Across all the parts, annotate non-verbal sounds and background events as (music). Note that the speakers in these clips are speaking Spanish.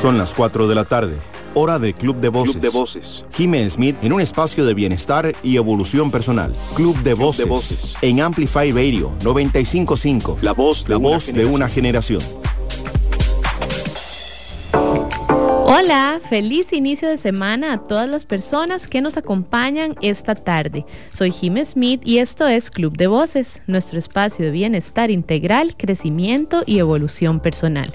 Son las 4 de la tarde, hora de Club de Voces. Club de Voces. Jimmy Smith en un espacio de bienestar y evolución personal. Club de Voces. de Voces. En Amplify Radio 955. La voz de La una voz de una generación. Hola, feliz inicio de semana a todas las personas que nos acompañan esta tarde. Soy Jim Smith y esto es Club de Voces, nuestro espacio de bienestar integral, crecimiento y evolución personal.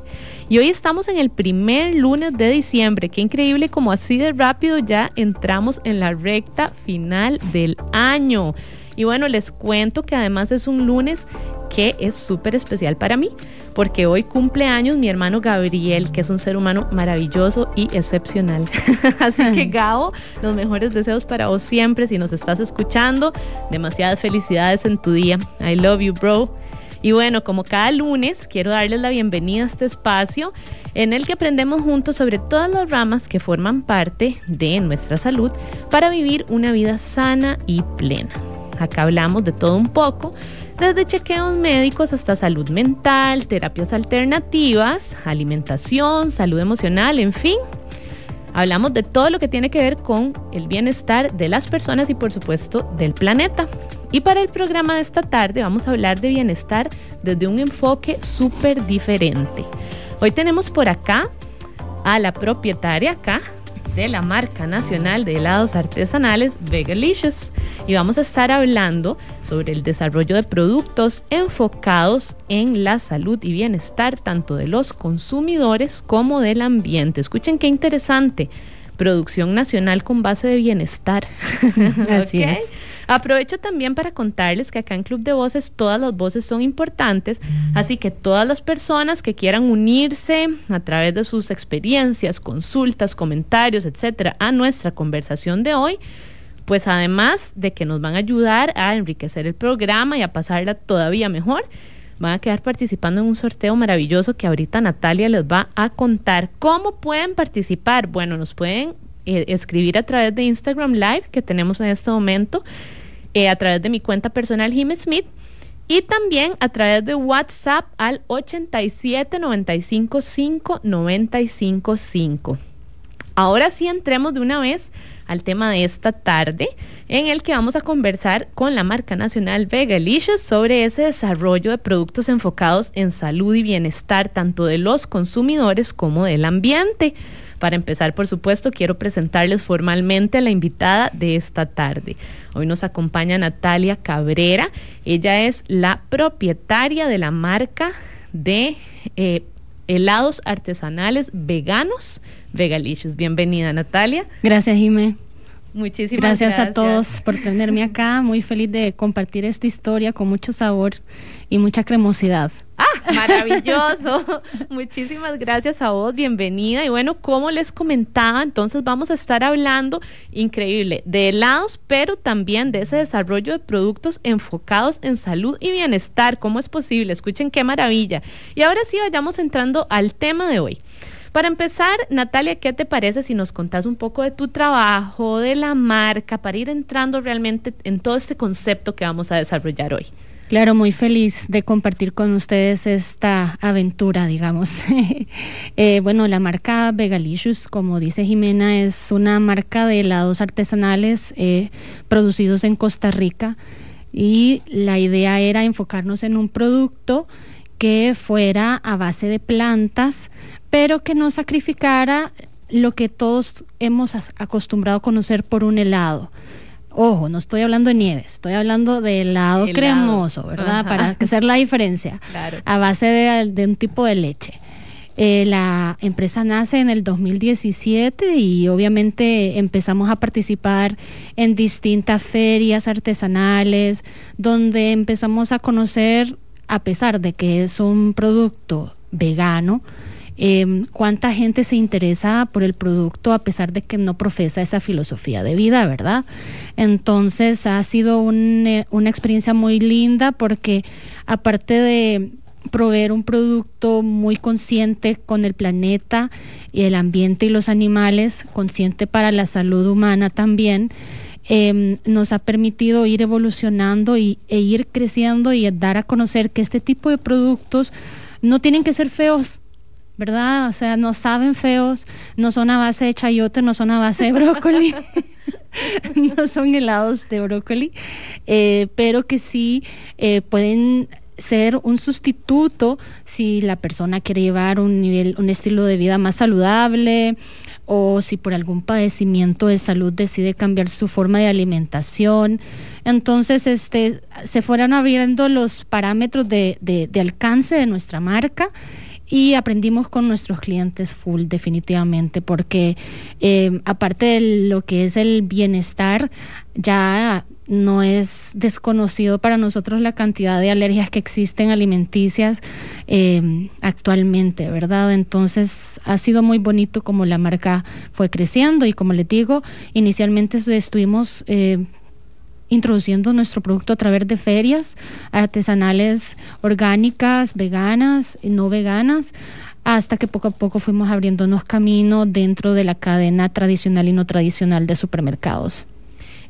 Y hoy estamos en el primer lunes de diciembre. Qué increíble como así de rápido ya entramos en la recta final del año. Y bueno, les cuento que además es un lunes que es súper especial para mí, porque hoy cumple años mi hermano Gabriel, que es un ser humano maravilloso y excepcional. (laughs) Así que Gabo, los mejores deseos para vos siempre, si nos estás escuchando, demasiadas felicidades en tu día. I love you, bro. Y bueno, como cada lunes, quiero darles la bienvenida a este espacio en el que aprendemos juntos sobre todas las ramas que forman parte de nuestra salud para vivir una vida sana y plena. Acá hablamos de todo un poco, desde chequeos médicos hasta salud mental, terapias alternativas, alimentación, salud emocional, en fin. Hablamos de todo lo que tiene que ver con el bienestar de las personas y por supuesto del planeta. Y para el programa de esta tarde vamos a hablar de bienestar desde un enfoque súper diferente. Hoy tenemos por acá a la propietaria acá de la marca nacional de helados artesanales Vegalicious y vamos a estar hablando sobre el desarrollo de productos enfocados en la salud y bienestar tanto de los consumidores como del ambiente. Escuchen qué interesante. Producción nacional con base de bienestar. (laughs) Así es. Aprovecho también para contarles que acá en Club de Voces todas las voces son importantes, así que todas las personas que quieran unirse a través de sus experiencias, consultas, comentarios, etcétera, a nuestra conversación de hoy, pues además de que nos van a ayudar a enriquecer el programa y a pasarla todavía mejor, van a quedar participando en un sorteo maravilloso que ahorita Natalia les va a contar. ¿Cómo pueden participar? Bueno, nos pueden eh, escribir a través de Instagram Live que tenemos en este momento, eh, a través de mi cuenta personal Jim Smith y también a través de WhatsApp al 87 95 5 95 5. Ahora sí entremos de una vez al tema de esta tarde, en el que vamos a conversar con la marca nacional Vegalicious sobre ese desarrollo de productos enfocados en salud y bienestar tanto de los consumidores como del ambiente. Para empezar, por supuesto, quiero presentarles formalmente a la invitada de esta tarde. Hoy nos acompaña Natalia Cabrera. Ella es la propietaria de la marca de eh, helados artesanales veganos Vegalicious. Bienvenida, Natalia. Gracias, Jimé. Muchísimas Gracias, gracias. a todos por tenerme acá. Muy feliz de compartir esta historia con mucho sabor y mucha cremosidad. Ah, maravilloso. (laughs) Muchísimas gracias a vos, bienvenida. Y bueno, como les comentaba, entonces vamos a estar hablando, increíble, de helados, pero también de ese desarrollo de productos enfocados en salud y bienestar. ¿Cómo es posible? Escuchen qué maravilla. Y ahora sí, vayamos entrando al tema de hoy. Para empezar, Natalia, ¿qué te parece si nos contás un poco de tu trabajo, de la marca, para ir entrando realmente en todo este concepto que vamos a desarrollar hoy? Claro, muy feliz de compartir con ustedes esta aventura, digamos. (laughs) Eh, bueno, la marca Vegalicious, como dice Jimena, es una marca de helados artesanales eh, producidos en Costa Rica y la idea era enfocarnos en un producto que fuera a base de plantas, pero que no sacrificara lo que todos hemos acostumbrado a conocer por un helado. Ojo, no estoy hablando de nieve, estoy hablando de helado, Helado. cremoso, ¿verdad? Ajá. Para hacer la diferencia. (laughs) Claro. A base de, de un tipo de leche. Eh, la empresa nace en el 2017 y obviamente empezamos a participar en distintas ferias artesanales donde empezamos a conocer, a pesar de que es un producto vegano, eh, cuánta gente se interesa por el producto a pesar de que no profesa esa filosofía de vida, ¿verdad? Entonces ha sido eh, una experiencia muy linda porque aparte de proveer un producto muy consciente con el planeta y el ambiente y los animales, consciente para la salud humana también, eh, nos ha permitido ir evolucionando y, e ir creciendo y dar a conocer que este tipo de productos no tienen que ser feos, ¿verdad? O sea, no saben feos, no son a base de chayote, no son a base de brócoli, (laughs) no son helados de brócoli, eh, pero que sí eh, pueden ser un sustituto si la persona quiere llevar un nivel, un estilo de vida más saludable o si por algún padecimiento de salud decide cambiar su forma de alimentación. Entonces, este, se fueron abriendo los parámetros de, de alcance de nuestra marca y aprendimos con nuestros clientes full definitivamente porque eh, aparte de lo que es el bienestar ya no es desconocido para nosotros la cantidad de alergias que existen alimenticias eh, actualmente, ¿verdad? Entonces ha sido muy bonito como la marca fue creciendo y como les digo, inicialmente estuvimos eh, introduciendo nuestro producto a través de ferias artesanales orgánicas, veganas, y no veganas, hasta que poco a poco fuimos abriéndonos camino dentro de la cadena tradicional y no tradicional de supermercados.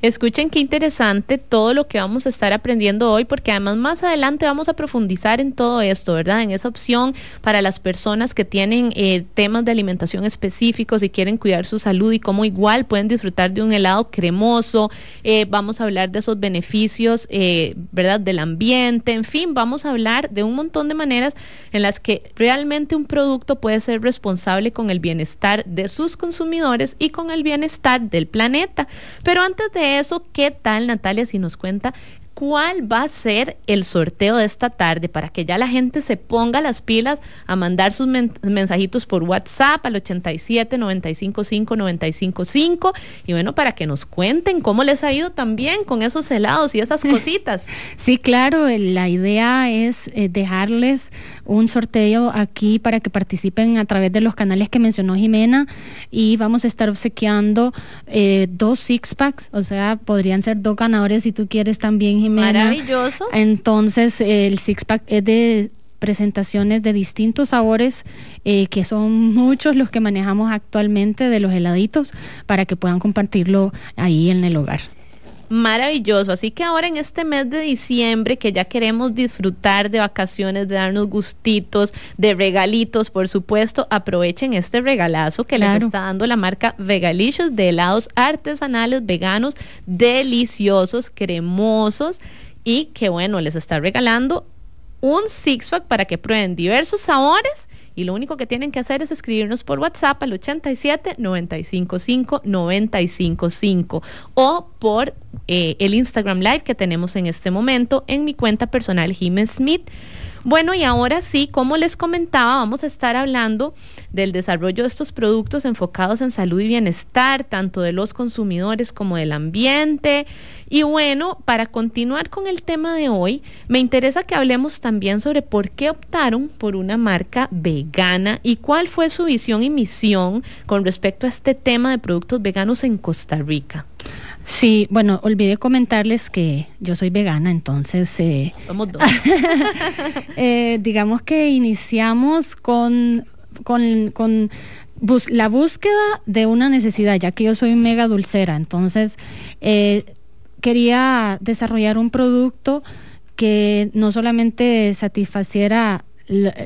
Escuchen qué interesante todo lo que vamos a estar aprendiendo hoy, porque además más adelante vamos a profundizar en todo esto, ¿verdad? En esa opción para las personas que tienen eh, temas de alimentación específicos y quieren cuidar su salud y cómo igual pueden disfrutar de un helado cremoso. Eh, vamos a hablar de esos beneficios, eh, ¿verdad? Del ambiente, en fin, vamos a hablar de un montón de maneras en las que realmente un producto puede ser responsable con el bienestar de sus consumidores y con el bienestar del planeta. Pero antes de eso, ¿qué tal Natalia si nos cuenta cuál va a ser el sorteo de esta tarde para que ya la gente se ponga las pilas a mandar sus mensajitos por WhatsApp al 87 955 955 y bueno, para que nos cuenten cómo les ha ido también con esos helados y esas (laughs) cositas. Sí, claro, la idea es eh, dejarles un sorteo aquí para que participen a través de los canales que mencionó Jimena y vamos a estar obsequiando eh, dos six packs, o sea, podrían ser dos ganadores si tú quieres también Maravilloso. Entonces, el six pack es de presentaciones de distintos sabores, eh, que son muchos los que manejamos actualmente de los heladitos, para que puedan compartirlo ahí en el hogar maravilloso. Así que ahora en este mes de diciembre, que ya queremos disfrutar de vacaciones, de darnos gustitos, de regalitos, por supuesto, aprovechen este regalazo que les está dando la marca Vegalicious de helados artesanales veganos, deliciosos, cremosos y que bueno, les está regalando un six pack para que prueben diversos sabores y lo único que tienen que hacer es escribirnos por WhatsApp al 87 955 955 o por eh, el Instagram Live que tenemos en este momento en mi cuenta personal Jiménez Smith. Bueno, y ahora sí, como les comentaba, vamos a estar hablando del desarrollo de estos productos enfocados en salud y bienestar, tanto de los consumidores como del ambiente. Y bueno, para continuar con el tema de hoy, me interesa que hablemos también sobre por qué optaron por una marca vegana y cuál fue su visión y misión con respecto a este tema de productos veganos en Costa Rica. Sí, bueno, olvidé comentarles que yo soy vegana, entonces... Eh, Somos dos. (laughs) Eh, digamos que iniciamos con, con, la búsqueda de una necesidad, ya que yo soy mega dulcera, entonces eh, quería desarrollar un producto que no solamente satisfaciera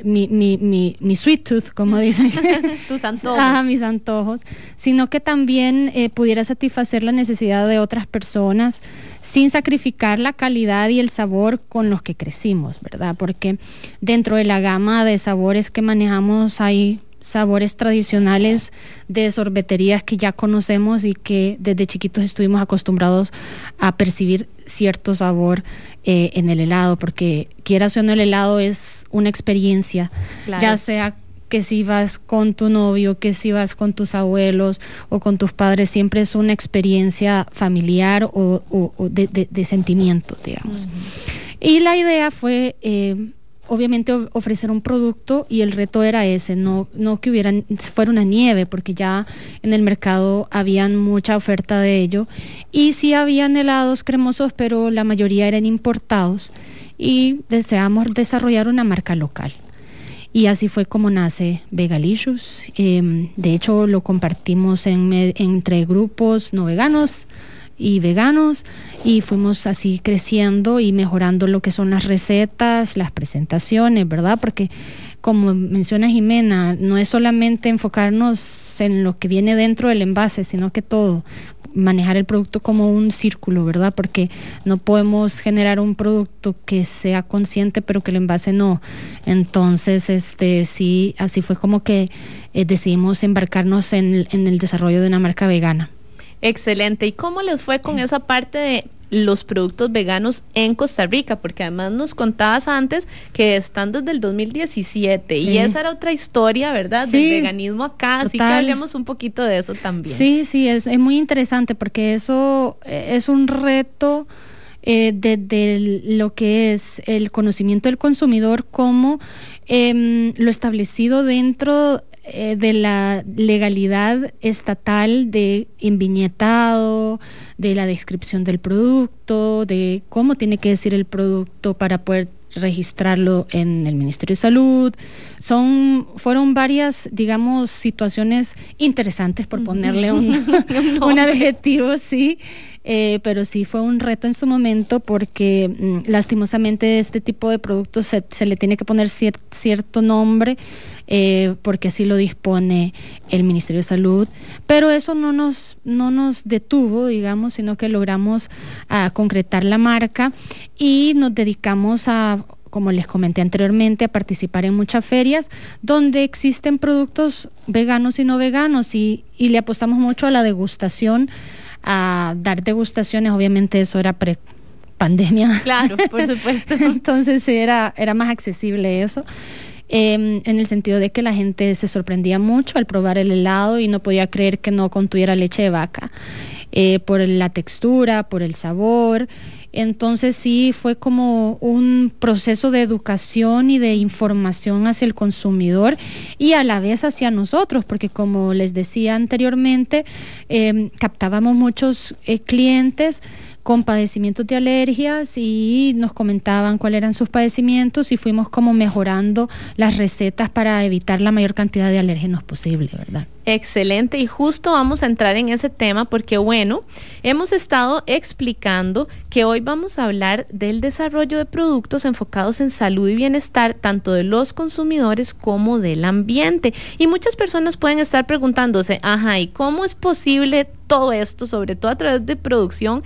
mi, mi, mi, mi, sweet tooth, como (laughs) dicen. Tus (laughs) antojos. mis antojos, sino que también eh, pudiera satisfacer la necesidad de otras personas sin sacrificar la calidad y el sabor con los que crecimos, ¿verdad? Porque dentro de la gama de sabores que manejamos hay sabores tradicionales de sorbeterías que ya conocemos y que desde chiquitos estuvimos acostumbrados a percibir cierto sabor eh, en el helado, porque quieras o no el helado es una experiencia, ya sea que si vas con tu novio, que si vas con tus abuelos o con tus padres, siempre es una experiencia familiar o, de, sentimiento, digamos. Y la idea fue eh, obviamente ofrecer un producto y el reto era ese, no, no que hubiera, fuera una nieve, porque ya en el mercado habían mucha oferta de ello. Y sí habían helados cremosos, pero la mayoría eran importados y deseamos desarrollar una marca local. Y así fue como nace Vegalicious. Em, de hecho, lo compartimos entre grupos no veganos, y veganos y fuimos así creciendo y mejorando lo que son las recetas, las presentaciones, ¿verdad? Porque como menciona Jimena, no es solamente enfocarnos en lo que viene dentro del envase, sino que todo, manejar el producto como un círculo, ¿verdad? Porque no podemos generar un producto que sea consciente, pero que el envase no. Entonces, este, sí, así fue como que eh, decidimos embarcarnos en, en el desarrollo de una marca vegana. Excelente. ¿Y cómo les fue con esa parte de los productos veganos en Costa Rica, porque además nos contabas antes que están desde el 2017 y esa era otra historia, ¿verdad? Del veganismo acá, así que hablemos un poquito de eso también. Sí, sí, es, es muy interesante porque eso eh, es un reto eh, de, lo que es el conocimiento del consumidor como em, lo establecido dentro eh, de la legalidad estatal de inviñetado, de la descripción del producto, de cómo tiene que decir el producto para poder registrarlo en el Ministerio de Salud. Son, fueron varias, digamos, situaciones interesantes por ponerle un, (laughs) un adjetivo, sí, eh, pero sí fue un reto en su momento porque mm, lastimosamente este tipo de productos se, le tiene que poner cierto nombre eh, porque así lo dispone el Ministerio de Salud, pero eso no nos, no nos detuvo, digamos, sino que logramos a concretar la marca y nos dedicamos a como les comenté anteriormente, a participar en muchas ferias donde existen productos veganos y no veganos y, y le apostamos mucho a la degustación a dar degustaciones, obviamente eso era pre pandemia. Claro, por (laughs) supuesto. Entonces era, era más accesible eso. Em, en el sentido de que la gente se sorprendía mucho al probar el helado y no podía creer que no contuviera leche de vaca, eh, por la textura, por el sabor. Entonces sí fue como un proceso de educación y de información hacia el consumidor y a la vez hacia nosotros, porque como les decía anteriormente, em, captábamos muchos eh, clientes con padecimientos de alergias y nos comentaban cuáles eran sus padecimientos y fuimos como mejorando las recetas para evitar la mayor cantidad de alérgenos posible, ¿verdad? Excelente, y justo vamos a entrar en ese tema porque bueno, hemos estado explicando que hoy vamos a hablar del desarrollo de productos enfocados en salud y bienestar tanto de los consumidores como del ambiente. Y muchas personas pueden estar preguntándose, ajá, ¿y cómo es posible todo esto, sobre todo a través de producción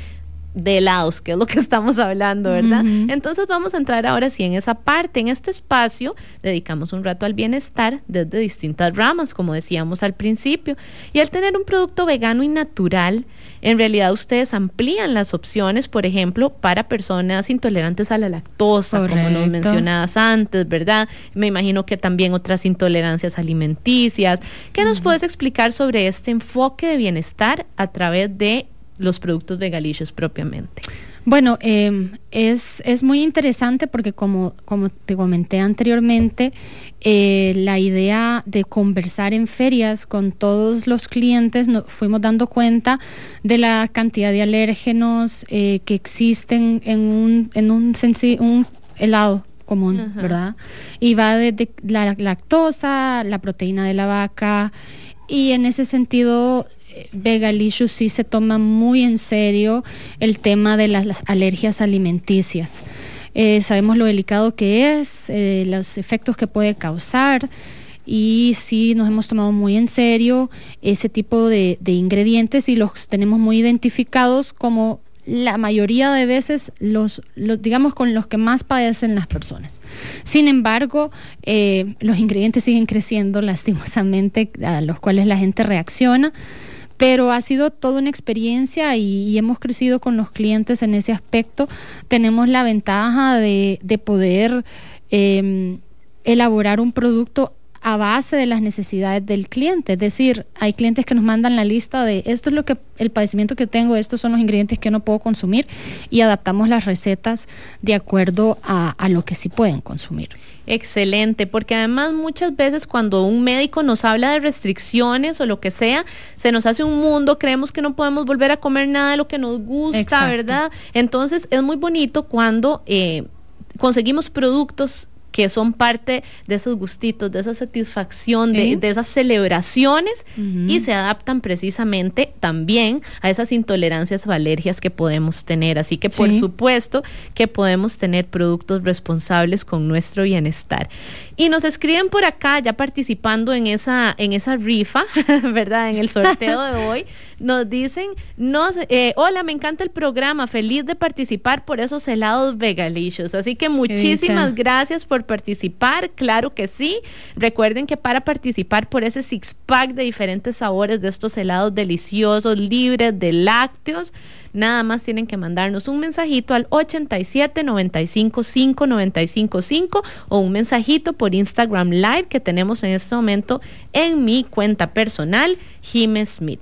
de helados, que es lo que (laughs) estamos hablando, ¿verdad? Entonces vamos a entrar ahora sí en esa parte. En este espacio dedicamos un rato al bienestar desde distintas ramas, como decíamos al principio. Y al tener un producto vegano y natural, en realidad ustedes amplían las opciones, por ejemplo, para personas intolerantes a la lactosa, como nos mencionabas antes, ¿verdad? Me imagino que también otras intolerancias alimenticias. ¿Qué nos puedes explicar sobre este enfoque de bienestar a través de los productos vegalicious propiamente? Bueno, em, es, es, muy interesante porque como, como te comenté anteriormente, eh, la idea de conversar en ferias con todos los clientes, nos fuimos dando cuenta de la cantidad de alérgenos eh, que existen en un, en un, un helado común, ¿verdad? Y va desde la lactosa, la proteína de la vaca, y en ese sentido Vegalicious sí se toma muy en serio el tema de las, alergias alimenticias. Eh, sabemos lo delicado que es, eh, los efectos que puede causar y sí nos hemos tomado muy en serio ese tipo de, ingredientes y los tenemos muy identificados como la mayoría de veces los, digamos con los que más padecen las personas. Sin embargo, eh, los ingredientes siguen creciendo lastimosamente a los cuales la gente reacciona pero ha sido toda una experiencia y, hemos crecido con los clientes en ese aspecto. Tenemos la ventaja de, poder em, elaborar un producto a base de las necesidades del cliente. Es decir, hay clientes que nos mandan la lista de esto es lo que el padecimiento que tengo, estos son los ingredientes que no puedo consumir y adaptamos las recetas de acuerdo a, a lo que sí pueden consumir. Excelente, porque además muchas veces cuando un médico nos habla de restricciones o lo que sea, se nos hace un mundo, creemos que no podemos volver a comer nada de lo que nos gusta, ¿verdad? Entonces es muy bonito cuando eh, conseguimos productos que son parte de esos gustitos, de esa satisfacción, de, esas celebraciones y se adaptan precisamente también a esas intolerancias o alergias que podemos tener. Así que por supuesto que podemos tener productos responsables con nuestro bienestar. Y nos escriben por acá, ya participando en esa, en esa rifa, (laughs) ¿verdad? En el sorteo de (laughs) hoy, nos dicen, nos, eh, hola, me encanta el programa, feliz de participar por esos helados vegalicious. Así que muchísimas gracias por participar, claro que sí. Recuerden que para participar por ese six pack de diferentes sabores de estos helados deliciosos, libres de lácteos, nada más tienen que mandarnos un mensajito al 87 95 5 95 5 o un mensajito por Instagram Live que tenemos en este momento en mi cuenta personal, Jim Smith.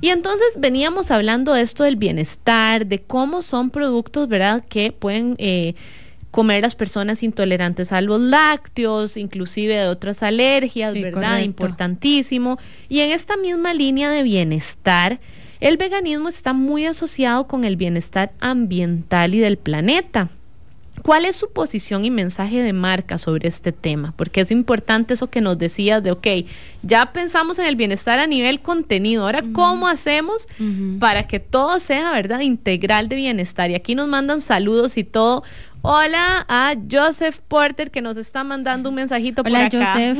Y entonces veníamos hablando de esto del bienestar, de cómo son productos, ¿verdad?, que pueden eh, comer las personas intolerantes a los lácteos, inclusive de otras alergias, ¿verdad? Importantísimo. Y en esta misma línea de bienestar, el veganismo está muy asociado con el bienestar ambiental y del planeta. ¿Cuál es su posición y mensaje de marca sobre este tema? Porque es importante eso que nos decías de, ok, ya pensamos en el bienestar a nivel contenido, ahora cómo hacemos para que todo sea, ¿verdad?, integral de bienestar. Y aquí nos mandan saludos y todo. Hola a Joseph Porter que nos está mandando un mensajito por acá. Joseph.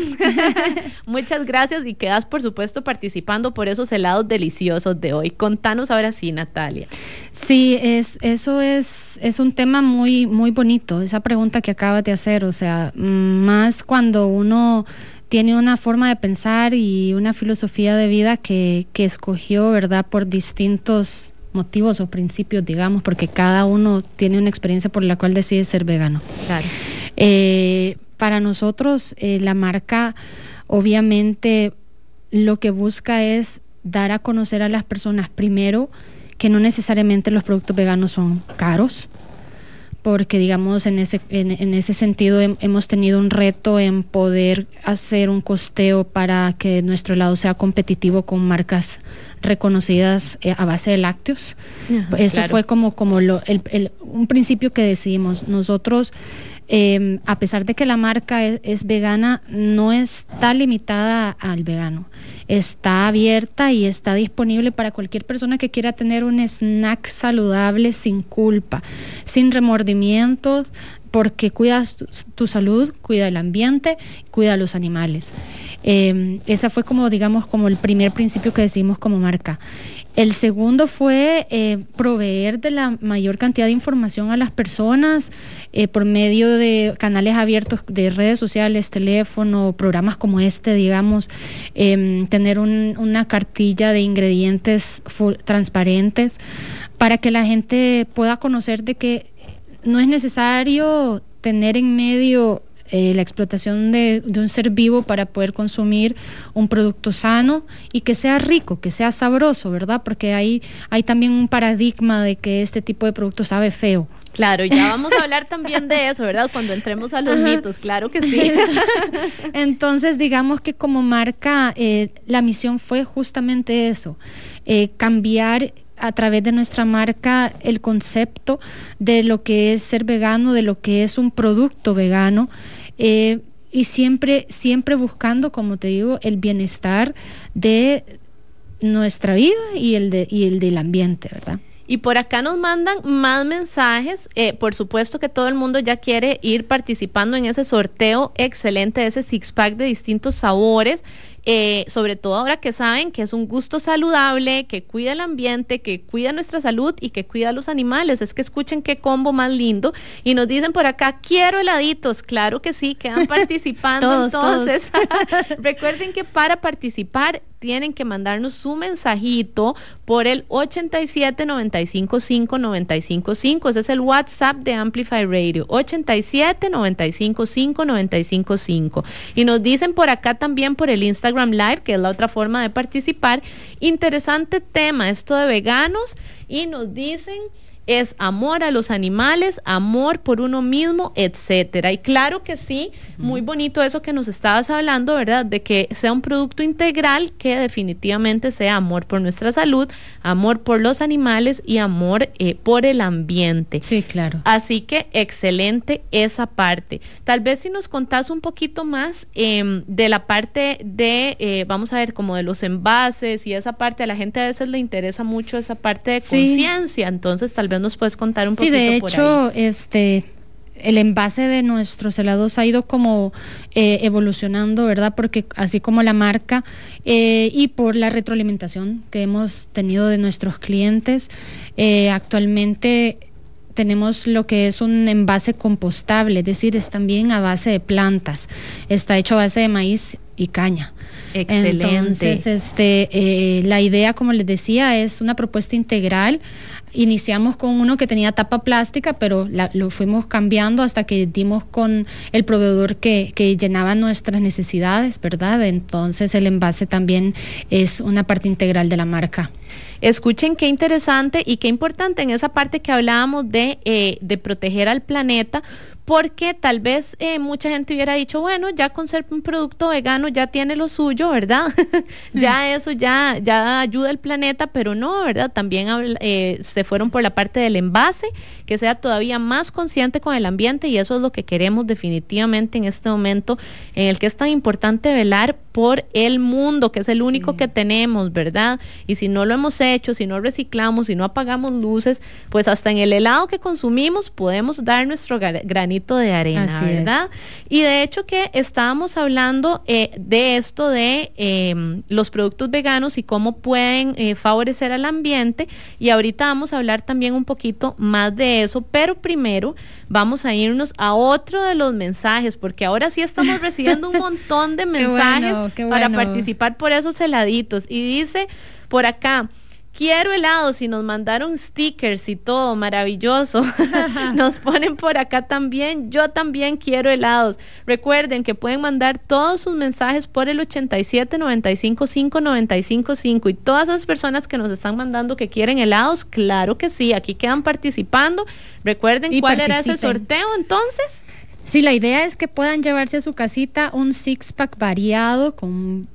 (laughs) Muchas gracias y quedas por supuesto participando por esos helados deliciosos de hoy. Contanos ahora sí, Natalia. Sí, es, eso es, es un tema muy, muy bonito, esa pregunta que acabas de hacer, o sea, más cuando uno tiene una forma de pensar y una filosofía de vida que, que escogió, ¿verdad?, por distintos motivos o principios, digamos, porque cada uno tiene una experiencia por la cual decide ser vegano. Eh, para nosotros, eh, la marca obviamente lo que busca es dar a conocer a las personas primero que no necesariamente los productos veganos son caros, porque digamos en ese, en, ese sentido hemos tenido un reto en poder hacer un costeo para que nuestro lado sea competitivo con marcas reconocidas eh, a base de lácteos. Eso fue como, como lo, el, un principio que decidimos. Nosotros, em, a pesar de que la marca es, vegana, no está limitada al vegano. Está abierta y está disponible para cualquier persona que quiera tener un snack saludable sin culpa, sin remordimientos, porque cuidas tu, salud, cuida el ambiente, cuida a los animales. Eh, esa fue como, digamos, como el primer principio que decimos como marca. El segundo fue eh, proveer de la mayor cantidad de información a las personas eh, por medio de canales abiertos de redes sociales, teléfono, programas como este, digamos, em, tener una cartilla de ingredientes transparentes para que la gente pueda conocer de que no es necesario tener en medio eh, la explotación de, un ser vivo para poder consumir un producto sano y que sea rico, que sea sabroso, ¿verdad? Porque hay, hay también un paradigma de que este tipo de producto sabe feo. Claro, ya vamos a (laughs) hablar también de eso, ¿verdad? Cuando entremos a los mitos, claro que sí. (laughs) Entonces, digamos que como marca, eh, la misión fue justamente eso, eh, cambiar a través de nuestra marca el concepto de lo que es ser vegano, de lo que es un producto vegano eh, y siempre, siempre buscando, como te digo, el bienestar de nuestra vida y el, de, y el del ambiente, ¿verdad? Y por acá nos mandan más mensajes. Eh, por supuesto que todo el mundo ya quiere ir participando en ese sorteo excelente ese six pack de distintos sabores. Eh, sobre todo ahora que saben que es un gusto saludable, que cuida el ambiente, que cuida nuestra salud y que cuida a los animales. Es que escuchen qué combo más lindo. Y nos dicen por acá, quiero heladitos. Claro que sí, quedan (laughs) participando entonces. (laughs) Recuerden que para participar tienen que mandarnos su mensajito por el 87 95 5 95 5. Ese es el WhatsApp de Amplify Radio. 87 95 5 95 5. Y nos dicen por acá también por el Instagram Live, que es la otra forma de participar. Interesante tema, esto de veganos. Y nos dicen es amor a los animales, amor por uno mismo, etcétera. Y claro que sí, muy bonito eso que nos estabas hablando, ¿verdad? De que sea un producto integral que definitivamente sea amor por nuestra salud, amor por los animales y amor eh, por el ambiente. Sí, claro. Así que excelente esa parte. Tal vez si nos contás un poquito más em, de la parte de, eh, vamos a ver, como de los envases y esa parte, a la gente a veces le interesa mucho esa parte de conciencia, entonces tal vez nos puedes contar un poquito. Sí, de hecho, este el envase de nuestros helados ha ido como eh, evolucionando, ¿verdad? Porque así como la marca eh, y por la retroalimentación que hemos tenido de nuestros clientes, eh, actualmente tenemos lo que es un envase compostable, es decir, es también a base de plantas, está hecho a base de maíz y caña. Excelente. Entonces, este, la idea, como les decía, es una propuesta integral Iniciamos con uno que tenía tapa plástica, pero lo fuimos cambiando hasta que dimos con el proveedor que, que llenaba nuestras necesidades, ¿verdad? Entonces el envase también es una parte integral de la marca. Escuchen qué interesante y qué importante en esa parte que hablábamos de, eh, de proteger al planeta, porque tal vez eh, mucha gente hubiera dicho, bueno, ya con ser un producto vegano ya tiene lo suyo, ¿verdad? (laughs) ya mm. eso ya, ya ayuda al planeta, pero no, ¿verdad? También eh, se fueron por la parte del envase, que sea todavía más consciente con el ambiente y eso es lo que queremos definitivamente en este momento en el que es tan importante velar por el mundo, que es el único que tenemos, ¿verdad? Y si no lo hemos hecho, si no reciclamos, si no apagamos luces, pues hasta en el helado que consumimos podemos dar nuestro granito de arena, ¿verdad? Y de hecho que estábamos hablando eh, de esto de em, los productos veganos y cómo pueden eh, favorecer al ambiente y ahorita vamos a hablar también un poquito más de eso, pero primero vamos a irnos a otro de los mensajes, porque ahora sí estamos (laughs) recibiendo un montón de mensajes para participar por esos heladitos. Y dice por acá, quiero helados y nos mandaron stickers y todo, maravilloso. (laughs) nos ponen por acá también, yo también quiero helados. Recuerden que pueden mandar todos sus mensajes por el 87 95 5 95 5 y todas esas personas que nos están mandando que quieren helados, claro que sí, aquí quedan participando. Recuerden cuál era ese sorteo entonces. Sí, la idea es que puedan llevarse a su casita un six pack variado con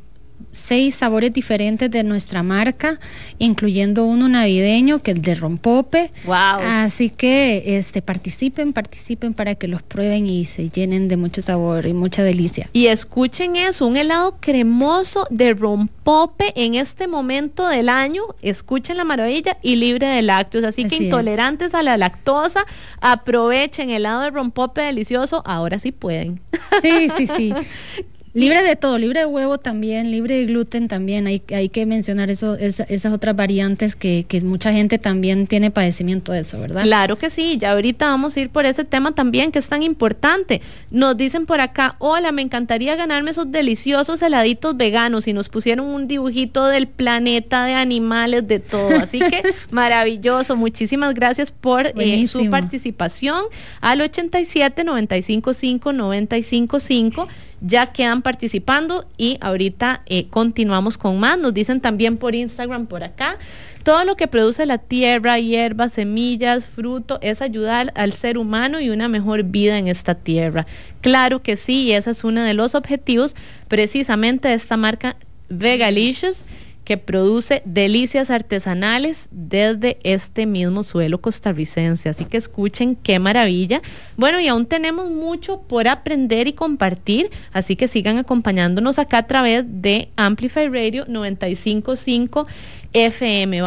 seis sabores diferentes de nuestra marca, incluyendo uno navideño que es de rompope. Wow. Así que este participen, participen para que los prueben y se llenen de mucho sabor y mucha delicia. Y escuchen eso, un helado cremoso de rompope en este momento del año, escuchen la maravilla y libre de lácteos, así, que intolerantes a la lactosa, aprovechen helado de rompope delicioso, ahora sí pueden. Sí, sí, sí. (laughs) Libre de todo, libre de huevo también, libre de gluten también. Hay, hay que mencionar eso, esas otras variantes que, que, mucha gente también tiene padecimiento de eso, ¿verdad? Claro que sí, ya ahorita vamos a ir por ese tema también que es tan importante. Nos dicen por acá, hola, me encantaría ganarme esos deliciosos heladitos veganos y nos pusieron un dibujito del planeta de animales, de todo. (laughs) Así que maravilloso, muchísimas gracias por eh, su participación al 87 95 5 95 5 ya quedan participando y ahorita eh, continuamos con más. Nos dicen también por Instagram por acá. Todo lo que produce la tierra, hierbas, semillas, fruto, es ayudar al ser humano y una mejor vida en esta tierra. Claro que sí, y ese es uno de los objetivos precisamente de esta marca Vegalicious que produce delicias artesanales desde este mismo suelo costarricense. Así que escuchen qué maravilla. Bueno, y aún tenemos mucho por aprender y compartir, así que sigan acompañándonos acá a través de Amplify Radio 955 FM.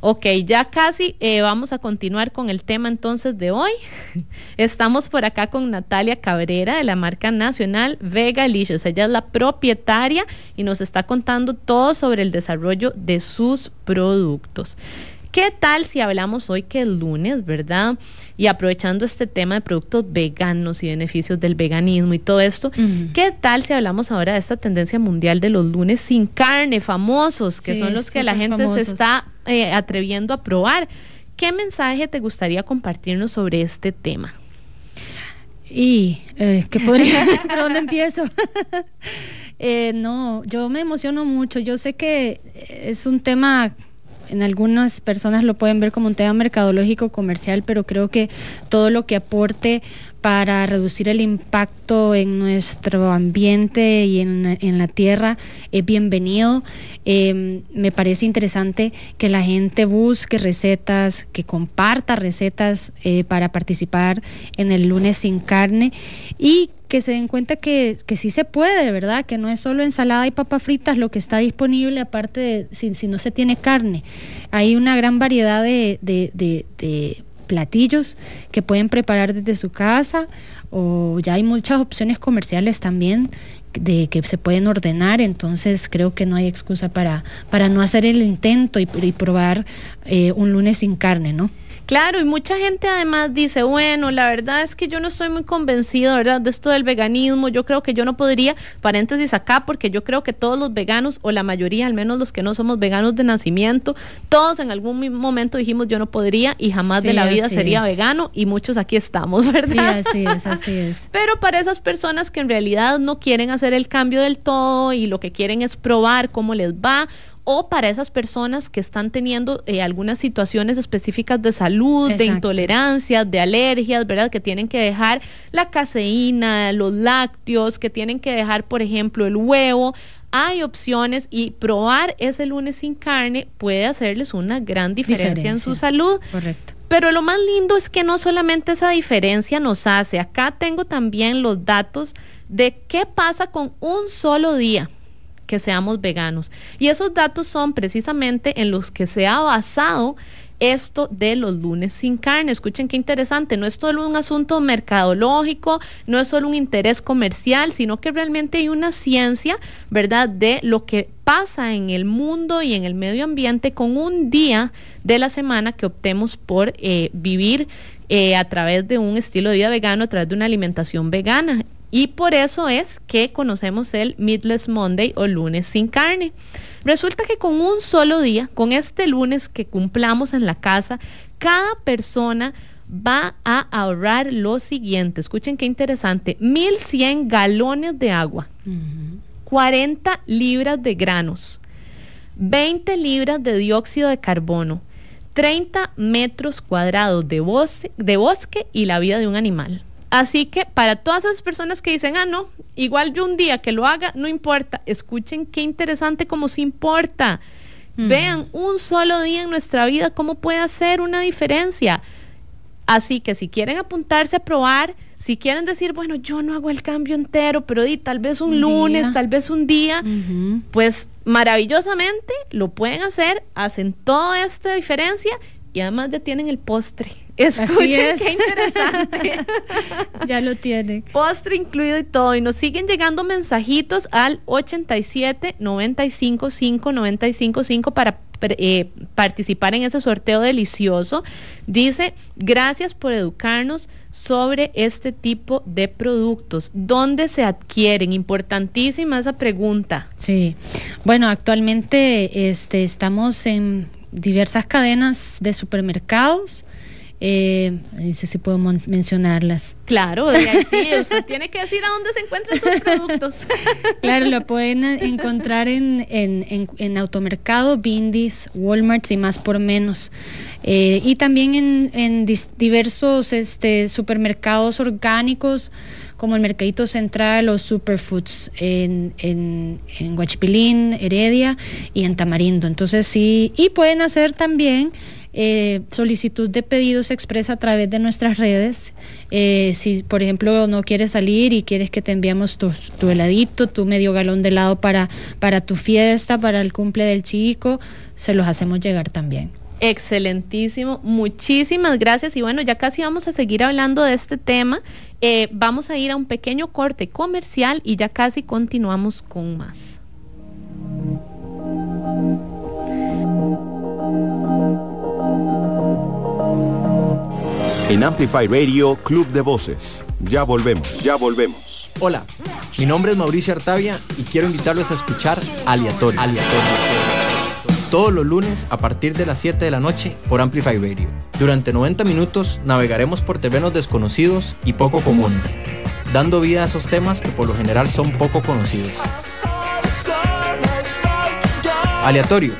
Ok, ya casi eh, vamos a continuar con el tema entonces de hoy. (laughs) Estamos por acá con Natalia Cabrera de la marca nacional Vega Licious. Ella es la propietaria y nos está contando todo sobre el desarrollo de sus productos. ¿Qué tal si hablamos hoy que es lunes, verdad? Y aprovechando este tema de productos veganos y beneficios del veganismo y todo esto, ¿qué tal si hablamos ahora de esta tendencia mundial de los lunes sin carne, famosos, que son los que la gente se está eh, atreviendo a probar? ¿Qué mensaje te gustaría compartirnos sobre este tema? Y, eh, ¿qué podría? (laughs) ¿Por dónde empiezo? (laughs) Eh, no, yo me emociono mucho. Yo sé que es un tema en algunas personas lo pueden ver como un tema mercadológico comercial, pero creo que todo lo que aporte para reducir el impacto en nuestro ambiente y en, la tierra es bienvenido. Em, me parece interesante que la gente busque recetas, que comparta recetas eh, para participar en el lunes sin carne y que se den cuenta que, que sí se puede, ¿verdad? Que no es solo ensalada y papas fritas lo que está disponible, aparte de si, no se tiene carne. Hay una gran variedad de, de platillos que pueden preparar desde su casa o ya hay muchas opciones comerciales también de que se pueden ordenar, entonces creo que no hay excusa para, para no hacer el intento y, probar eh, un lunes sin carne, ¿no? Claro, y mucha gente además dice, bueno, la verdad es que yo no estoy muy convencido, ¿verdad? De esto del veganismo, yo creo que yo no podría, paréntesis acá, porque yo creo que todos los veganos, o la mayoría, al menos los que no somos veganos de nacimiento, todos en algún momento dijimos yo no podría y jamás de la vida sería vegano, y muchos aquí estamos, ¿verdad? Sí, así es, así es. (laughs) Pero para esas personas que en realidad no quieren hacer el cambio del todo y lo que quieren es probar cómo les va, o para esas personas que están teniendo eh, algunas situaciones específicas de salud, de intolerancia, de alergias, ¿verdad? Que tienen que dejar la caseína, los lácteos, que tienen que dejar, por ejemplo, el huevo. Hay opciones y probar ese lunes sin carne puede hacerles una gran diferencia, en su salud. Correcto. Pero lo más lindo es que no solamente esa diferencia nos hace, acá tengo también los datos de qué pasa con un solo día que seamos veganos. Y esos datos son precisamente en los que se ha basado esto de los lunes sin carne. Escuchen qué interesante, no es solo un asunto mercadológico, no es solo un interés comercial, sino que realmente hay una ciencia, ¿verdad?, de lo que pasa en el mundo y en el medio ambiente con un día de la semana que optemos por eh, vivir eh, a través de un estilo de vida vegano, a través de una alimentación vegana. Y por eso es que conocemos el Meatless Monday o lunes sin carne. Resulta que con un solo día, con este lunes que cumplamos en la casa, cada persona va a ahorrar lo siguiente. Escuchen qué interesante. 1100 galones de agua, 40 libras de granos, 20 libras de dióxido de carbono, 30 metros cuadrados de, de bosque y la vida de un animal. Así que para todas esas personas que dicen, ah, no, igual yo un día que lo haga, no importa, escuchen qué interesante como si importa. Vean un solo día en nuestra vida cómo puede hacer una diferencia. Así que si quieren apuntarse a probar, si quieren decir, bueno, yo no hago el cambio entero, pero di, tal vez un, lunes, tal vez un día, pues maravillosamente lo pueden hacer, hacen toda esta diferencia y además ya tienen el postre. Escuchen, qué interesante. (laughs) ya lo tienen. Postre incluido y todo. Y nos siguen llegando mensajitos al 87 95 5 95 5 para eh, participar en ese sorteo delicioso. Dice, gracias por educarnos sobre este tipo de productos. ¿Dónde se adquieren? Importantísima esa pregunta. Sí. Bueno, actualmente este, estamos en diversas cadenas de supermercados. Eh, no sé si puedo mencionarlas. Claro, sí, usted (laughs) tiene que decir a dónde se encuentran sus productos. (laughs) claro, lo pueden encontrar en, en, en, automercado, Bindis, Walmart y más por menos. Eh, y también en, diversos este, supermercados orgánicos como el Mercadito Central o Superfoods en, en, en Huachipilín, Heredia y en Tamarindo. Entonces sí, y pueden hacer también eh, solicitud de pedidos expresa a través de nuestras redes. Eh, si, por ejemplo, no quieres salir y quieres que te enviamos tu, tu, heladito, tu medio galón de helado para, para tu fiesta, para el cumple del chico, se los hacemos llegar también. Excelentísimo, muchísimas gracias y bueno, ya casi vamos a seguir hablando de este tema. Eh, vamos a ir a un pequeño corte comercial y ya casi continuamos con más. En Amplify Radio, Club de Voces. Ya volvemos. Ya volvemos. Hola, mi nombre es Mauricio Artavia y quiero invitarlos a escuchar Aleatorio. Aleatorio todos los lunes a partir de las 7 de la noche por Amplify Radio. Durante 90 minutos navegaremos por terrenos desconocidos y poco comunes, dando vida a esos temas que por lo general son poco conocidos. Aleatorio,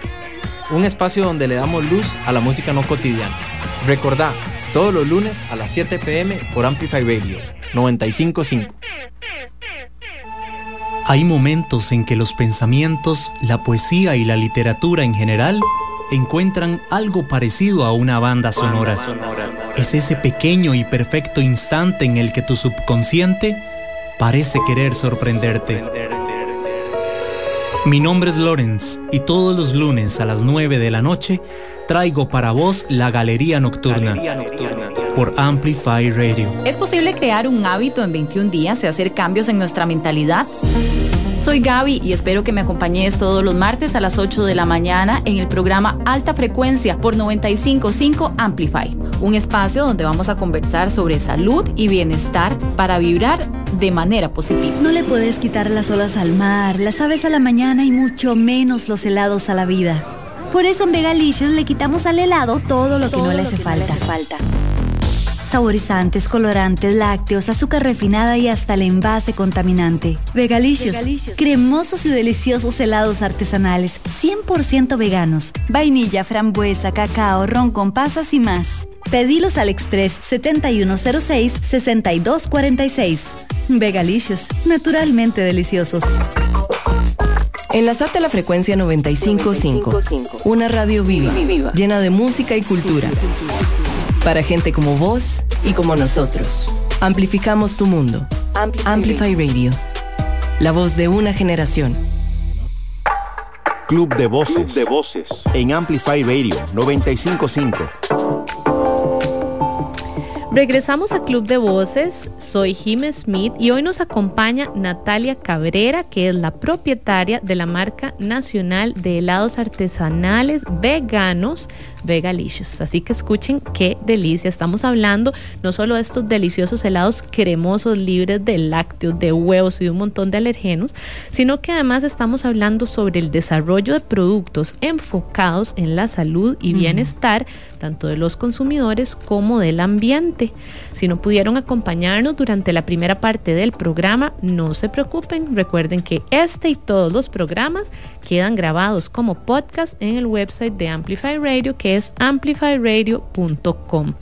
un espacio donde le damos luz a la música no cotidiana. Recordá, todos los lunes a las 7 pm por Amplify Radio 955. Hay momentos en que los pensamientos, la poesía y la literatura en general encuentran algo parecido a una banda sonora. Es ese pequeño y perfecto instante en el que tu subconsciente parece querer sorprenderte. Mi nombre es Lorenz y todos los lunes a las 9 de la noche traigo para vos la Galería Nocturna, por Amplify Radio. ¿Es posible crear un hábito en 21 días y hacer cambios en nuestra mentalidad? Soy Gaby y espero que me acompañes todos los martes a las 8 de la mañana en el programa Alta Frecuencia por 955 Amplify, un espacio donde vamos a conversar sobre salud y bienestar para vibrar de manera positiva. No le puedes quitar las olas al mar, las aves a la mañana y mucho menos los helados a la vida. Por eso en Vegalicious le quitamos al helado todo lo que no le hace falta. Saborizantes, colorantes, lácteos, azúcar refinada y hasta el envase contaminante. Vegalicious, cremosos y deliciosos helados artesanales, 100% veganos. Vainilla, frambuesa, cacao, ron con pasas y más. Pedilos al Express 7106-6246. Vegalicious, naturalmente deliciosos. Enlazate a la frecuencia 955, una radio viva, llena de música y cultura. Para gente como vos y como nosotros. Amplificamos tu mundo. Amplify Radio. La voz de una generación. Club de Voces. de Voces. En Amplify Radio 955. Regresamos a Club de Voces, soy Jim Smith y hoy nos acompaña Natalia Cabrera, que es la propietaria de la marca nacional de helados artesanales veganos Vegalicious. Así que escuchen qué delicia. Estamos hablando no solo de estos deliciosos helados cremosos, libres de lácteos, de huevos y de un montón de alergenos, sino que además estamos hablando sobre el desarrollo de productos enfocados en la salud y bienestar tanto de los consumidores como del ambiente. Si no pudieron acompañarnos durante la primera parte del programa, no se preocupen. Recuerden que este y todos los programas quedan grabados como podcast en el website de Amplify Radio, que es amplifyradio.com.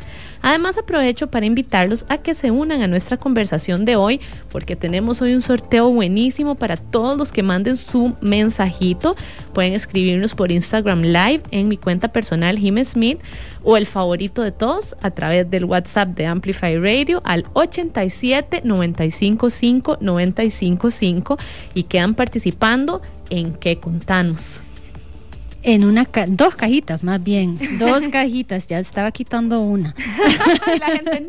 Además aprovecho para invitarlos a que se unan a nuestra conversación de hoy porque tenemos hoy un sorteo buenísimo para todos los que manden su mensajito. Pueden escribirnos por Instagram Live en mi cuenta personal Jim Smith o el favorito de todos a través del WhatsApp de Amplify Radio al 87 955 955 y quedan participando en qué contanos en una dos cajitas más bien, (laughs) dos cajitas, ya estaba quitando una. (laughs) y la gente,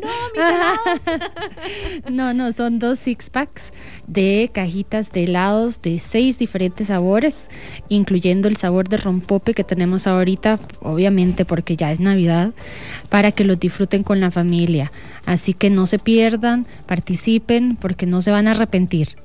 no, (laughs) no, no, son dos six packs de cajitas de helados de seis diferentes sabores, incluyendo el sabor de rompope que tenemos ahorita, obviamente porque ya es Navidad, para que los disfruten con la familia. Así que no se pierdan, participen porque no se van a arrepentir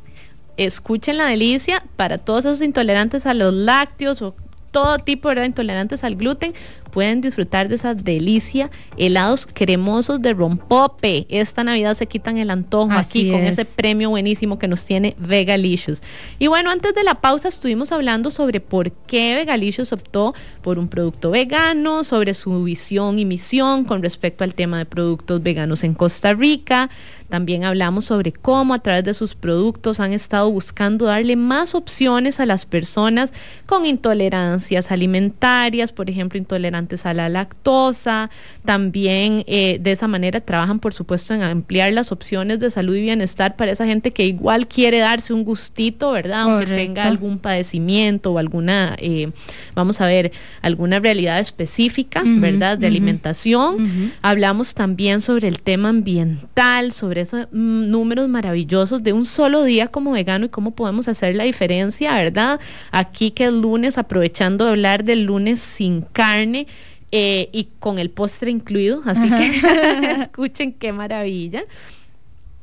escuchen la delicia para todos esos intolerantes a los lácteos o todo tipo de intolerantes al gluten pueden disfrutar de esa delicia, helados cremosos de rompope. Esta Navidad se quitan el antojo aquí con ese premio buenísimo que nos tiene Vegalicious. Y bueno, antes de la pausa estuvimos hablando sobre por qué Vegalicious optó por un producto vegano, sobre su visión y misión con respecto al tema de productos veganos en Costa Rica. También hablamos sobre cómo a través de sus productos han estado buscando darle más opciones a las personas con intolerancias alimentarias, por ejemplo, intolerantes a la lactosa. También eh, de esa manera trabajan, por supuesto, en ampliar las opciones de salud y bienestar para esa gente que igual quiere darse un gustito, ¿verdad? Aunque tenga algún padecimiento o alguna, eh, vamos a ver, alguna realidad específica, ¿verdad? De alimentación. Hablamos también sobre el tema ambiental, sobre esos mm, números maravillosos de un solo día como vegano y cómo podemos hacer la diferencia, ¿verdad? Aquí que el lunes, aprovechando de hablar del lunes sin carne. Eh, y con el postre incluido, así que (laughs) escuchen qué maravilla.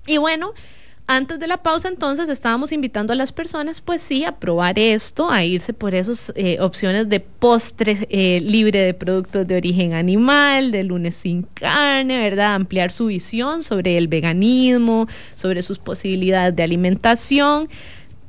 Y bueno, antes de la pausa, entonces, estábamos invitando a las personas, pues sí, a probar esto, a irse por esas eh, opciones de postres eh, libre de productos de origen animal, de lunes sin carne, ¿verdad? Ampliar su visión sobre el veganismo, sobre sus posibilidades de alimentación.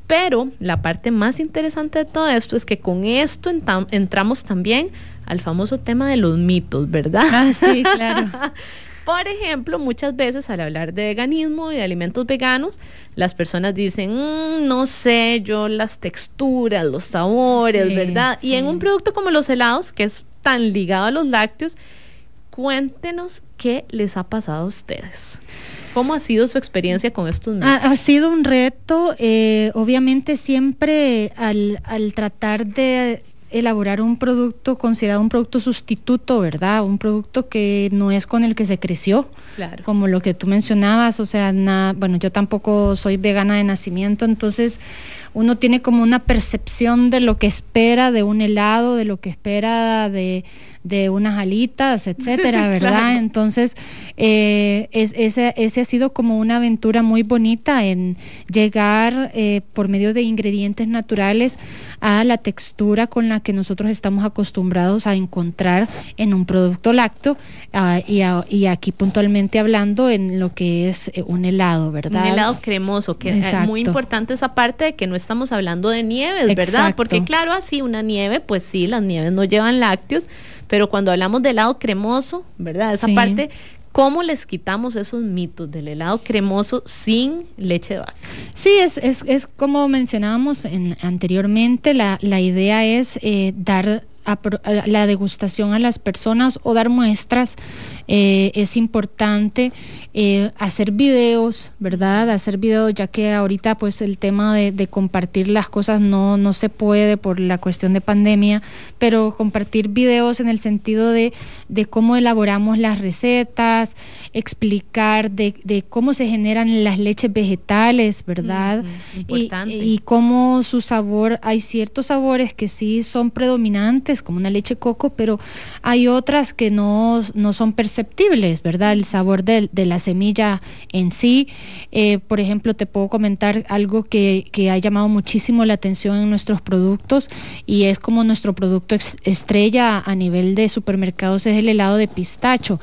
Pero la parte más interesante de todo esto es que con esto entramos también al famoso tema de los mitos, ¿verdad? Ah, sí, claro. (laughs) Por ejemplo, muchas veces al hablar de veganismo y de alimentos veganos, las personas dicen, mm, no sé, yo las texturas, los sabores, ¿verdad? Y en un producto como los helados, que es tan ligado a los lácteos, cuéntenos qué les ha pasado a ustedes. ¿Cómo ha sido su experiencia con estos ha, ha, sido un reto, eh, obviamente siempre al, al tratar de elaborar un producto considerado un producto sustituto, ¿verdad? Un producto que no es con el que se creció, claro. como lo que tú mencionabas, o sea, bueno, yo tampoco soy vegana de nacimiento, entonces uno tiene como una percepción de lo que espera de un helado, de lo que espera de, unas alitas, etcétera, (laughs) ¿verdad? Entonces, eh, ese, ese, ha sido como una aventura muy bonita en llegar eh, por medio de ingredientes naturales a la textura con la que nosotros estamos acostumbrados a encontrar en un producto lácteo ah, y, aquí puntualmente hablando en lo que es eh, un helado, ¿verdad? Un helado cremoso, que es muy importante esa parte de que no estamos hablando de nieves, ¿verdad? Porque claro, así una nieve, pues sí, las nieves no llevan lácteos, pero cuando hablamos de helado cremoso, ¿verdad? Esa parte ¿Cómo les quitamos esos mitos del helado cremoso sin leche de vaca? Sí, es, es, es como mencionábamos en, anteriormente, la, la idea es eh, dar la degustación a las personas o dar muestras eh, es importante eh, hacer videos, ¿verdad? Hacer videos, ya que ahorita pues el tema de, compartir las cosas no, no se puede por la cuestión de pandemia, pero compartir videos en el sentido de, cómo elaboramos las recetas, explicar de, cómo se generan las leches vegetales, ¿verdad? y, cómo su sabor, hay ciertos sabores que sí son predominantes, como una leche coco, pero hay otras que no, no son perceptibles ¿verdad? El sabor de, la semilla en sí. Eh, por ejemplo, te puedo comentar algo que, ha llamado muchísimo la atención en nuestros productos y es como nuestro producto estrella a nivel de supermercados es el helado de pistacho.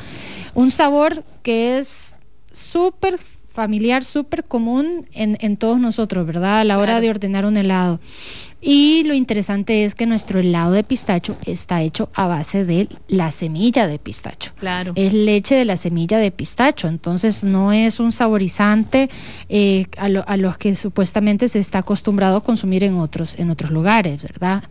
Un sabor que es súper familiar, súper común en, todos nosotros, ¿verdad? A la hora de ordenar un helado. Y lo interesante es que nuestro helado de pistacho está hecho a base de la semilla de pistacho. Claro. Es leche de la semilla de pistacho, entonces no es un saborizante eh, a, a, los que supuestamente se está acostumbrado a consumir en otros, en otros lugares, ¿verdad?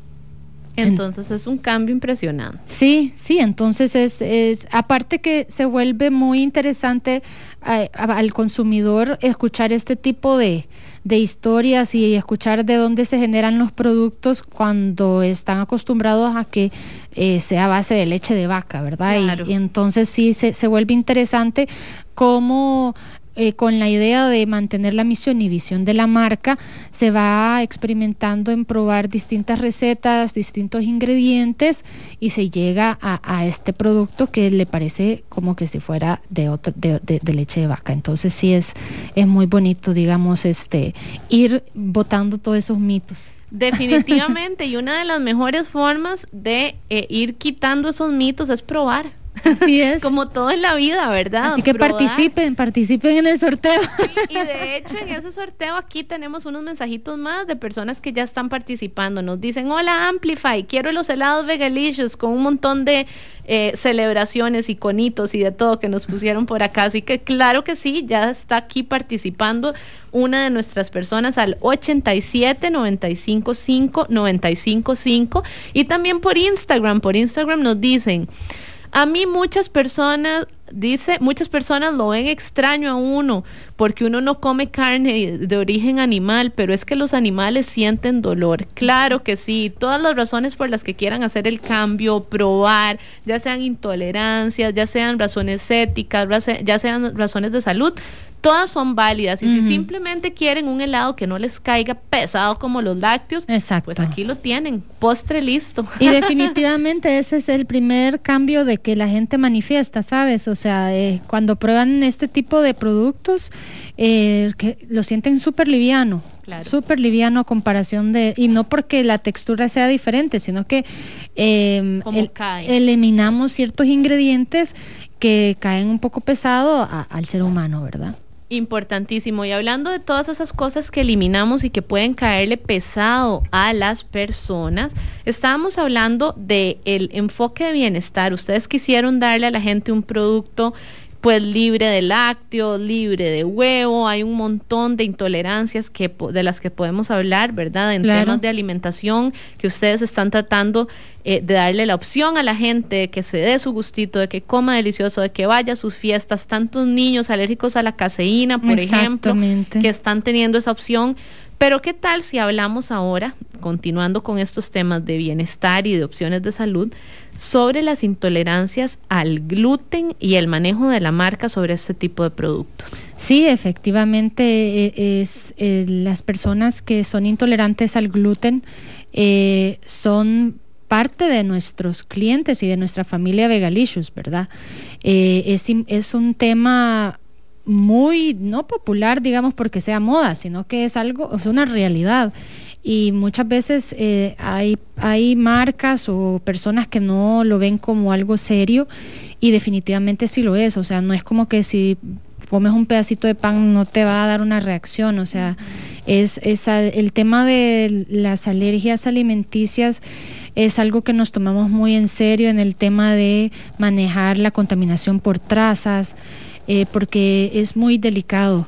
Entonces es un cambio impresionante. Sí, sí, entonces es, es aparte que se vuelve muy interesante eh, al consumidor escuchar este tipo de, de historias y escuchar de dónde se generan los productos cuando están acostumbrados a que eh, sea base de leche de vaca, ¿verdad? Y, entonces sí se, se vuelve interesante cómo eh, con la idea de mantener la misión y visión de la marca, se va experimentando en probar distintas recetas, distintos ingredientes y se llega a, este producto que le parece como que si fuera de, otro, de, leche de vaca. Entonces sí es, es muy bonito, digamos, este, ir botando todos esos mitos. Definitivamente, y una de las mejores formas de eh, ir quitando esos mitos es probar. Así es. (laughs) Como todo en la vida, ¿verdad? Así que participen, participen en el sorteo. y de hecho en ese sorteo aquí tenemos unos mensajitos más de personas que ya están participando. Nos dicen, hola Amplify, quiero los helados Vegalicious con un montón de eh, celebraciones y conitos y de todo que nos pusieron por acá. Así que claro que sí, ya está aquí participando una de nuestras personas al 87 95 5 95 5 y también por Instagram. Por Instagram nos dicen, a mí muchas personas, dice, muchas personas lo ven extraño a uno porque uno no come carne de origen animal, pero es que los animales sienten dolor. Claro que sí, todas las razones por las que quieran hacer el cambio, probar, ya sean intolerancias, ya sean razones éticas, ya sean razones de salud, todas son válidas. Y si simplemente quieren un helado que no les caiga pesado como los lácteos, pues aquí lo tienen, postre listo. Y (laughs) definitivamente ese es el primer cambio de que la gente manifiesta, ¿sabes? O sea, eh, cuando prueban este tipo de productos, eh, que lo sienten súper liviano. Súper liviano a comparación de, y no porque la textura sea diferente, sino que em, eliminamos ciertos ingredientes que caen un poco pesado al ser humano, ¿verdad? Importantísimo. Y hablando de todas esas cosas que eliminamos y que pueden caerle pesado a las personas, estábamos hablando del el enfoque de bienestar. Ustedes quisieron darle a la gente un producto pues libre de lácteos, libre de huevo, hay un montón de intolerancias que, de las que podemos hablar, ¿verdad? En temas de alimentación que ustedes están tratando eh, de darle la opción a la gente que se dé su gustito, de que coma delicioso, de que vaya a sus fiestas, tantos niños alérgicos a la caseína, por ejemplo, que están teniendo esa opción. Pero ¿qué tal si hablamos ahora, continuando con estos temas de bienestar y de opciones de salud, sobre las intolerancias al gluten y el manejo de la marca sobre este tipo de productos? Sí, efectivamente, eh, es, eh, las personas que son intolerantes al gluten eh, son parte de nuestros clientes y de nuestra familia Vegalicious, ¿verdad? es, es un tema muy no popular, digamos, porque sea moda, sino que es algo, es una realidad. Y muchas veces eh, hay, hay marcas o personas que no lo ven como algo serio y definitivamente sí lo es. O sea, no es como que si comes un pedacito de pan no te va a dar una reacción. O sea, es, es el tema de las alergias alimenticias es algo que nos tomamos muy en serio en el tema de manejar la contaminación por trazas. Eh, porque es muy delicado.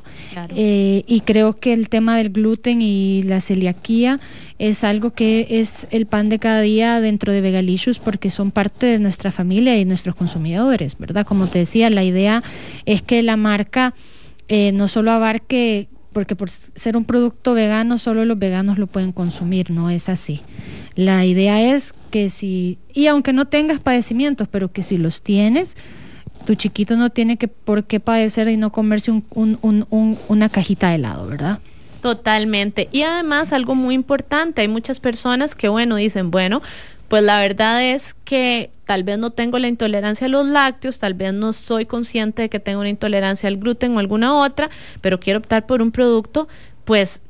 Eh, y creo que el tema del gluten y la celiaquía es algo que es el pan de cada día dentro de Vegalicious porque son parte de nuestra familia y nuestros consumidores, ¿verdad? Como te decía, la idea es que la marca eh, no solo abarque porque por ser un producto vegano solo los veganos lo pueden consumir, no es así. La idea es que si, y aunque no tengas padecimientos, pero que si los tienes, tu chiquito no tiene que por qué padecer y no comerse una cajita de helado, ¿verdad? Totalmente. Y además algo muy importante, hay muchas personas que, bueno, dicen, bueno, pues la verdad es que tal vez no tengo la intolerancia a los lácteos, tal vez no soy consciente de que tengo una intolerancia al gluten o alguna otra, pero quiero optar por un producto, pues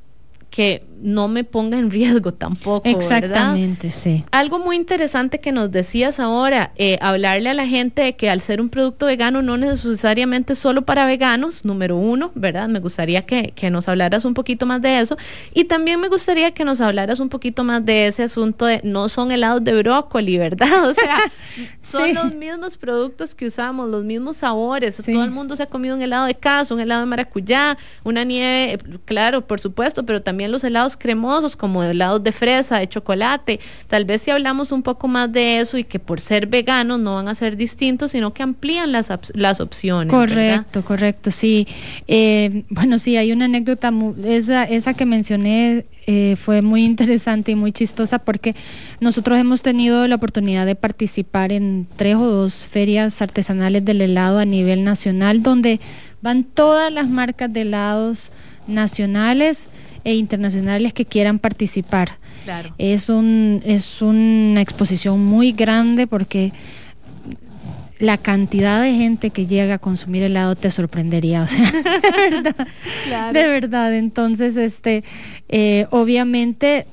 que no me ponga en riesgo tampoco. Exactamente, sí. Algo muy interesante que nos decías ahora, eh, hablarle a la gente de que al ser un producto vegano no necesariamente solo para veganos, número uno, ¿verdad? Me gustaría que, nos hablaras un poquito más de eso. Y también me gustaría que nos hablaras un poquito más de ese asunto de no son helados de brócoli, ¿verdad? (laughs) O sea, (laughs) son los mismos productos que usamos, los mismos sabores. Todo el mundo se ha comido un helado de caso, un helado de maracuyá, una nieve, claro, por supuesto, pero también los helados cremosos como helados de fresa, de chocolate. Tal vez si hablamos un poco más de eso y que por ser veganos no van a ser distintos, sino que amplían las, las opciones. Correcto, correcto, sí. Eh, bueno, sí, hay una anécdota, esa, esa que mencioné eh, fue muy interesante y muy chistosa porque nosotros hemos tenido la oportunidad de participar en tres o dos ferias artesanales del helado a nivel nacional donde van todas las marcas de helados nacionales e internacionales que quieran participar. Es, un, es una exposición muy grande porque la cantidad de gente que llega a consumir helado te sorprendería, o sea, (laughs) de verdad, de verdad. Entonces, este, eh, obviamente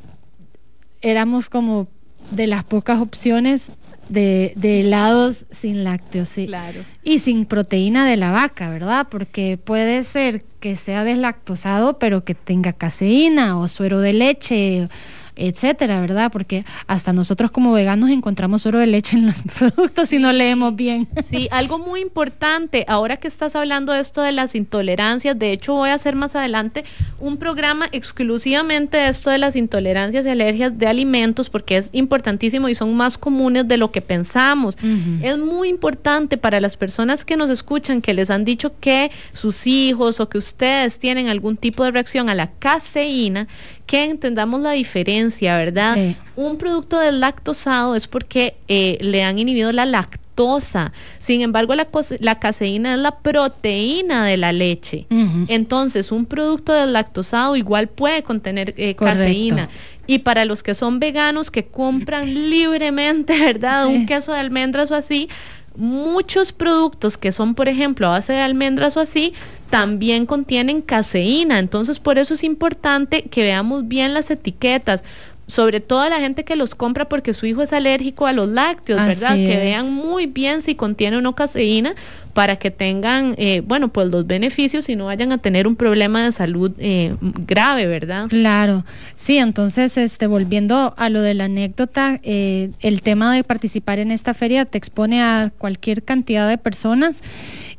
éramos como de las pocas opciones de, helados sin lácteos, sí. Claro. Y sin proteína de la vaca, ¿verdad? Porque puede ser que sea deslactosado, pero que tenga caseína o suero de leche etcétera, ¿verdad? Porque hasta nosotros como veganos encontramos oro de leche en los (laughs) productos y no leemos bien. Sí, algo muy importante, ahora que estás hablando de esto de las intolerancias, de hecho voy a hacer más adelante un programa exclusivamente de esto de las intolerancias y alergias de alimentos, porque es importantísimo y son más comunes de lo que pensamos. Es muy importante para las personas que nos escuchan, que les han dicho que sus hijos o que ustedes tienen algún tipo de reacción a la caseína, que entendamos la diferencia, ¿verdad? Un producto deslactosado es porque eh, le han inhibido la lactosa. Sin embargo, la, la, caseína es la proteína de la leche. Entonces, un producto deslactosado igual puede contener eh, caseína. Y para los que son veganos que compran libremente, (laughs) ¿verdad? Un queso de almendras o así, muchos productos que son, por ejemplo, a base de almendras o así, también contienen caseína. Entonces, por eso es importante que veamos bien las etiquetas sobre todo la gente que los compra porque su hijo es alérgico a los lácteos, ¿verdad? Que vean muy bien si contiene o no caseína, para que tengan, eh, bueno, pues los beneficios y no vayan a tener un problema de salud eh, grave, ¿verdad? Claro, sí, entonces, este, volviendo a lo de la anécdota, eh, el tema de participar en esta feria te expone a cualquier cantidad de personas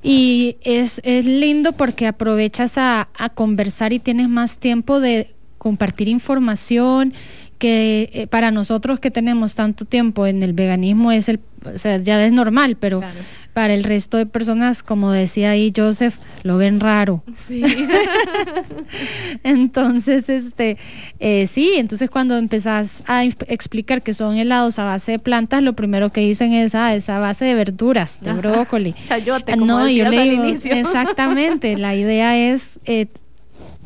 y es, es lindo porque aprovechas a, a conversar y tienes más tiempo de compartir información que para nosotros que tenemos tanto tiempo en el veganismo es el, o sea, ya es normal, pero para el resto de personas, como decía ahí Joseph, lo ven raro. Sí. (laughs) entonces, este, eh, sí, entonces cuando empezás a explicar que son helados a base de plantas, lo primero que dicen es, ah, es a base de verduras, de brócoli. Chayote, como no, yo le digo, exactamente, la idea es... Eh,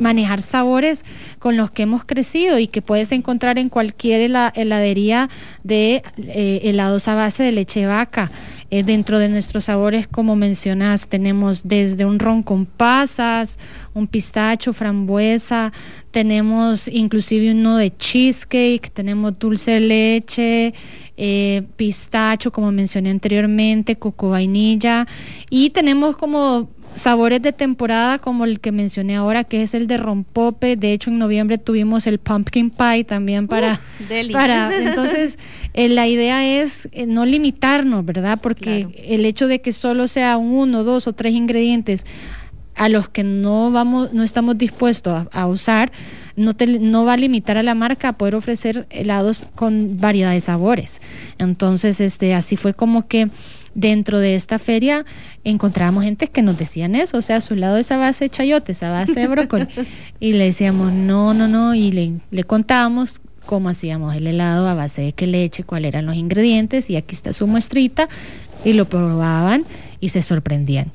manejar sabores con los que hemos crecido y que puedes encontrar en cualquier heladería de eh, helados a base de leche vaca. Eh, dentro de nuestros sabores, como mencionas, tenemos desde un ron con pasas, un pistacho, frambuesa, tenemos inclusive uno de cheesecake, tenemos dulce de leche, eh, pistacho, como mencioné anteriormente, coco vainilla, y tenemos como sabores de temporada como el que mencioné ahora, que es el de rompope. De hecho, en noviembre tuvimos el pumpkin pie también para... para (laughs) entonces, eh, la idea es eh, no limitarnos, ¿verdad? Porque el hecho de que solo sea uno, dos o tres ingredientes a los que no vamos, no estamos dispuestos a, usar, no, no va a limitar a la marca a poder ofrecer helados con variedad de sabores. Entonces, este, así fue como que dentro de esta feria encontrábamos gente que nos decían eso, o sea, a su lado esa base de chayote, esa base de brócoli. (laughs) y le decíamos, no, no, no, y le, le contábamos cómo hacíamos el helado a base de qué leche, cuáles eran los ingredientes, y aquí está su muestrita, y lo probaban y se sorprendían.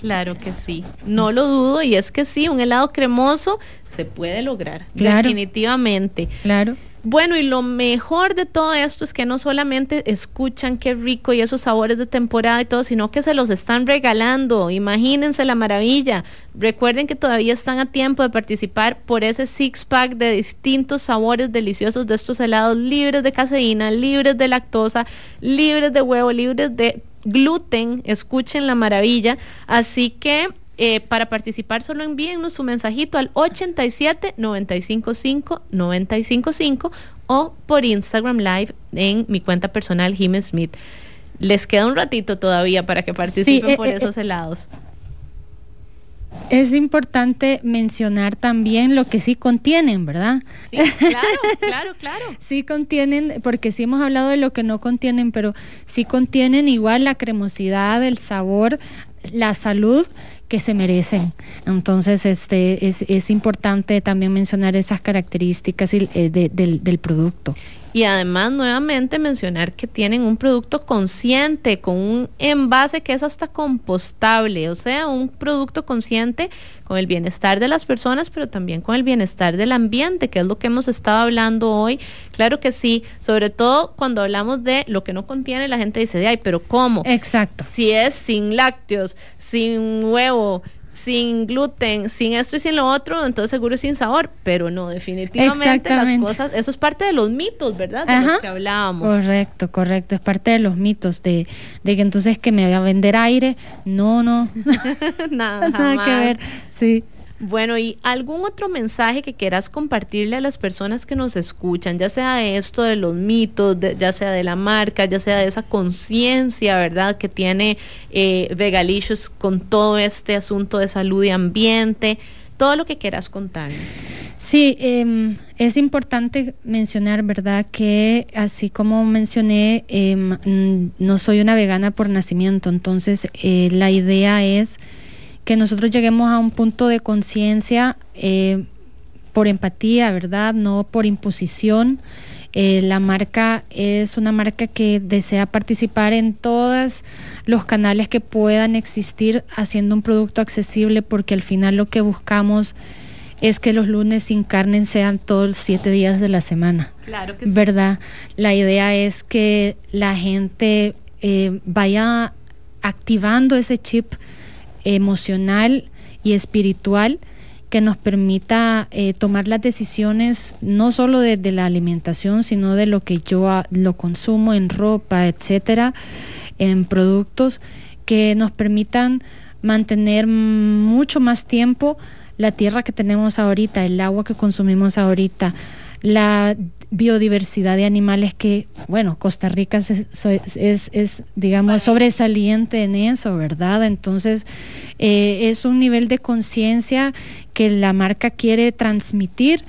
Claro que sí, no lo dudo, y es que sí, un helado cremoso se puede lograr, definitivamente. Claro. Bueno, y lo mejor de todo esto es que no solamente escuchan qué rico y esos sabores de temporada y todo, sino que se los están regalando. Imagínense la maravilla. Recuerden que todavía están a tiempo de participar por ese six pack de distintos sabores deliciosos de estos helados libres de caseína, libres de lactosa, libres de huevo, libres de gluten. Escuchen la maravilla. Así que eh, para participar solo envíennos su mensajito al 87 955 955 o por Instagram Live en mi cuenta personal Jim Smith. Les queda un ratito todavía para que participen eh, por eh, esos helados. Es importante mencionar también lo que sí contienen, ¿verdad? Sí, claro, (laughs) claro, claro. sí contienen, porque sí hemos hablado de lo que no contienen, pero sí contienen igual la cremosidad, el sabor, la salud que se merecen. Entonces, este, es, es importante también mencionar esas características eh, del, del producto. Y además, nuevamente mencionar que tienen un producto consciente, con un envase que es hasta compostable, o sea, un producto consciente con el bienestar de las personas, pero también con el bienestar del ambiente, que es lo que hemos estado hablando hoy. Claro que sí, sobre todo cuando hablamos de lo que no contiene, la gente dice, de ay, pero ¿cómo? Exacto. Si es sin lácteos, sin huevo, sin gluten, sin esto y sin lo otro, entonces seguro es sin sabor, pero no, definitivamente las cosas, eso es parte de los mitos, ¿verdad? De los que hablábamos. Correcto, correcto, es parte de los mitos de, de que entonces que me voy a vender aire, no, no, (laughs) nada, (laughs) nada que ver, sí. Bueno, ¿y algún otro mensaje que quieras compartirle a las personas que nos escuchan, ya sea de esto de los mitos, ya sea de la marca, ya sea de esa conciencia, ¿verdad?, que tiene eh, Vegalicious con todo este asunto de salud y ambiente, todo lo que quieras contarnos. Sí, em, es importante mencionar, ¿verdad?, que así como mencioné, em, no soy una vegana por nacimiento, entonces eh, la idea es que nosotros lleguemos a un punto de conciencia eh, por empatía, ¿verdad? No por imposición. Eh, la marca es una marca que desea participar en todos los canales que puedan existir haciendo un producto accesible porque al final lo que buscamos es que los lunes sin carne sean todos los siete días de la semana. Claro que sí. ¿Verdad? La idea es que la gente eh, vaya activando ese chip emocional y espiritual que nos permita eh, tomar las decisiones no solo de, la alimentación, sino de lo que yo lo consumo en ropa, etcétera, en productos, que nos permitan mantener mucho más tiempo la tierra que tenemos ahorita, el agua que consumimos ahorita, la biodiversidad de animales que, bueno, Costa Rica es, digamos, sobresaliente en eso, ¿verdad? Entonces, eh, es un nivel de conciencia que la marca quiere transmitir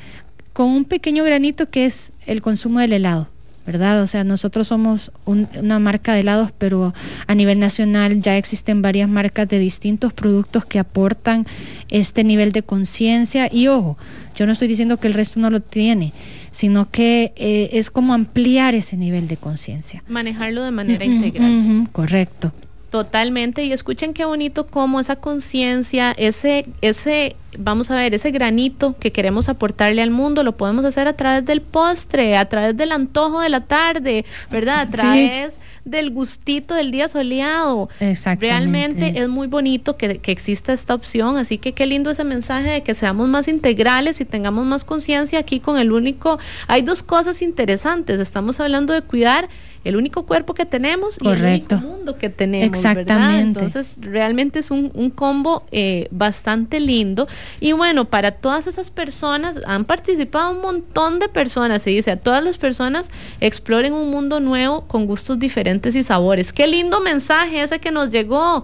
con un pequeño granito que es el consumo del helado. ¿verdad? O sea, nosotros somos una marca de helados, pero a nivel nacional ya existen varias marcas de distintos productos que aportan este nivel de conciencia. Y ojo, yo no estoy diciendo que el resto no lo tiene, sino que eh, es como ampliar ese nivel de conciencia. Manejarlo de manera integral. correcto. Totalmente, y escuchen qué bonito cómo esa conciencia, ese, ese, vamos a ver, ese granito que queremos aportarle al mundo, lo podemos hacer a través del postre, a través del antojo de la tarde, ¿verdad? A través del gustito del día soleado. Realmente es muy bonito que, que exista esta opción, así que qué lindo ese mensaje de que seamos más integrales y tengamos más conciencia aquí con el único, hay dos cosas interesantes, estamos hablando de cuidar el único cuerpo que tenemos y el único mundo que tenemos. Exactamente. Entonces, realmente es un, combo eh, bastante lindo. Y bueno, para todas esas personas, han participado un montón de personas, se dice, a todas las personas exploren un mundo nuevo con gustos diferentes y sabores. Qué lindo mensaje ese que nos llegó.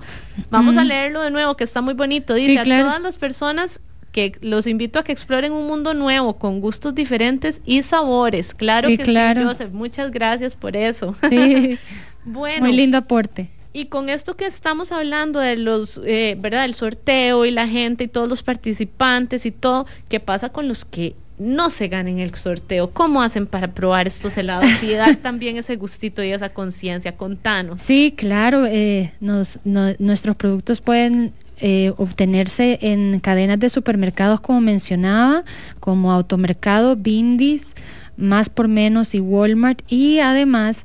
Vamos a leerlo de nuevo, que está muy bonito. Dice, a todas las personas que los invito a que exploren un mundo nuevo con gustos diferentes y sabores. Claro que claro. sí, Joseph. Muchas gracias por eso. Sí. (laughs) bueno. Muy lindo aporte. Y con esto que estamos hablando de los, eh, ¿verdad? El sorteo y la gente y todos los participantes y todo, ¿qué pasa con los que no se ganen el sorteo? ¿Cómo hacen para probar estos helados y dar (laughs) también ese gustito y esa conciencia? Contanos. Sí, claro, eh, nos, nuestros productos pueden eh, obtenerse en cadenas de supermercados como mencionaba, como Automercado, Bindis, Más por Menos y Walmart y además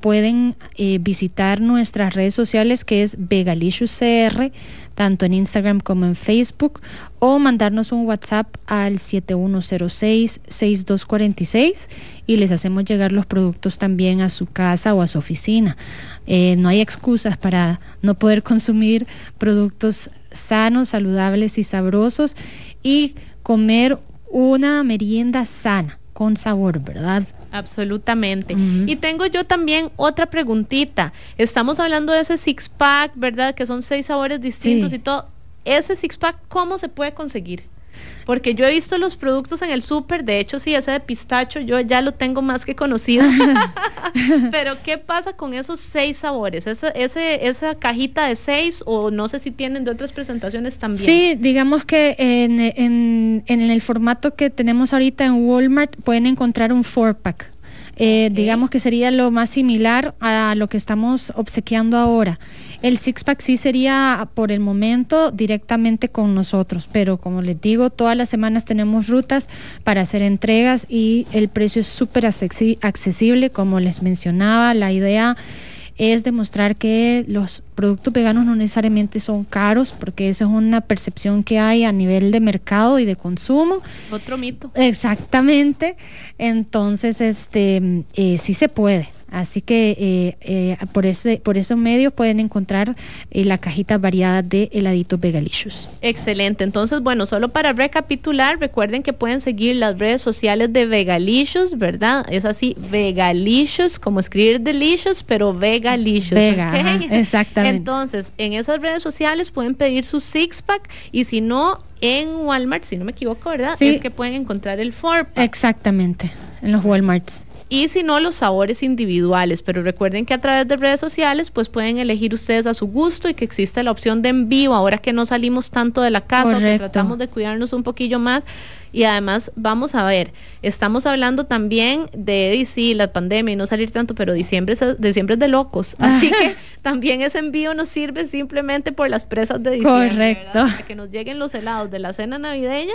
pueden eh, visitar nuestras redes sociales que es Vegalicious CR, tanto en Instagram como en Facebook, o mandarnos un WhatsApp al 7106-6246 y les hacemos llegar los productos también a su casa o a su oficina. Eh, no hay excusas para no poder consumir productos sanos, saludables y sabrosos y comer una merienda sana, con sabor, ¿verdad? Absolutamente. Y tengo yo también otra preguntita. Estamos hablando de ese six pack, ¿verdad? Que son seis sabores distintos y todo. Ese six pack, ¿cómo se puede conseguir? Porque yo he visto los productos en el súper, de hecho sí, ese de pistacho yo ya lo tengo más que conocido. (laughs) (laughs) Pero ¿qué pasa con esos seis sabores? ¿Esa, ese, ¿Esa cajita de seis o no sé si tienen de otras presentaciones también? Sí, digamos que en, en, en el formato que tenemos ahorita en Walmart pueden encontrar un four pack. Eh, digamos que sería lo más similar a lo que estamos obsequiando ahora. El six pack sí sería por el momento directamente con nosotros, pero como les digo, todas las semanas tenemos rutas para hacer entregas y el precio es súper accesible, como les mencionaba, la idea es demostrar que los productos veganos no necesariamente son caros, porque esa es una percepción que hay a nivel de mercado y de consumo. Otro mito. Exactamente. Entonces, este, eh, sí se puede. Así que eh, eh, por, ese, por esos medios pueden encontrar eh, la cajita variada de heladitos Vegalicious. Excelente. Entonces, bueno, solo para recapitular, recuerden que pueden seguir las redes sociales de Vegalicious, ¿verdad? Es así, Vegalicious, como escribir delicious, pero Vegalicious. Vega, exactamente. Entonces, en esas redes sociales pueden pedir su six pack y si no, en Walmart, si no me equivoco, ¿verdad? Sí. Es que pueden encontrar el four pack. Exactamente, en los Walmarts y si no los sabores individuales. Pero recuerden que a través de redes sociales pues pueden elegir ustedes a su gusto y que existe la opción de envío ahora que no salimos tanto de la casa, que tratamos de cuidarnos un poquillo más. Y además, vamos a ver, estamos hablando también de, sí, la pandemia y no salir tanto, pero diciembre es, diciembre es de locos. (laughs) Así que también ese envío nos sirve simplemente por las presas de diciembre. Correcto. Para que nos lleguen los helados de la cena navideña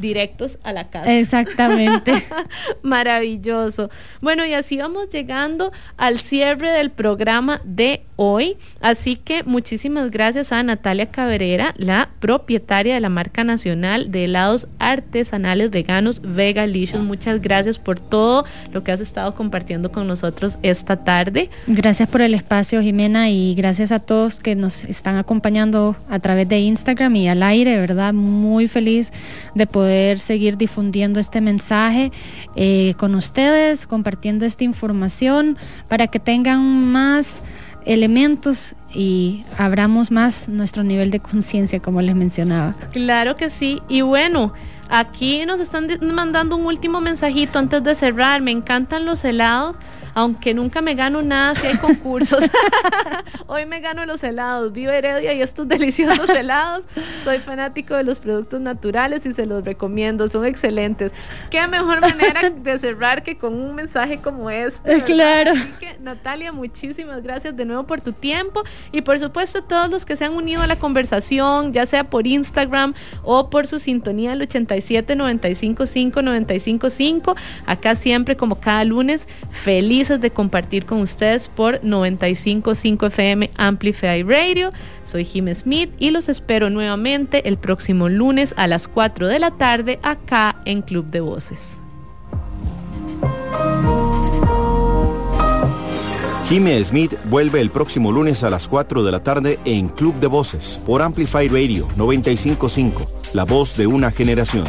directos a la casa. Exactamente. (laughs) Maravilloso. Bueno, y así vamos llegando al cierre del programa de hoy. Así que muchísimas gracias a Natalia Cabrera, la propietaria de la marca nacional de helados artesanales veganos Vegalicious. Muchas gracias por todo lo que has estado compartiendo con nosotros esta tarde. Gracias por el espacio, Jimena, y gracias a todos que nos están acompañando a través de Instagram y al aire, ¿verdad? Muy feliz de poder seguir difundiendo este mensaje eh, con ustedes, compartiendo esta información para que tengan más elementos y abramos más nuestro nivel de conciencia, como les mencionaba. Claro que sí. Y bueno, aquí nos están mandando un último mensajito antes de cerrar. Me encantan los helados aunque nunca me gano nada si hay concursos. (laughs) Hoy me gano los helados, vivo Heredia y estos deliciosos helados. Soy fanático de los productos naturales y se los recomiendo, son excelentes. Qué mejor manera de cerrar que con un mensaje como este. Claro. Natalia, muchísimas gracias de nuevo por tu tiempo y por supuesto todos los que se han unido a la conversación, ya sea por Instagram o por su sintonía al 87 95 5 95 5. Acá siempre como cada lunes, feliz de compartir con ustedes por 95.5 FM Amplify Radio. Soy Jim Smith y los espero nuevamente el próximo lunes a las 4 de la tarde acá en Club de Voces. Jimmy Smith vuelve el próximo lunes a las 4 de la tarde en Club de Voces por Amplify Radio 955, la voz de una generación.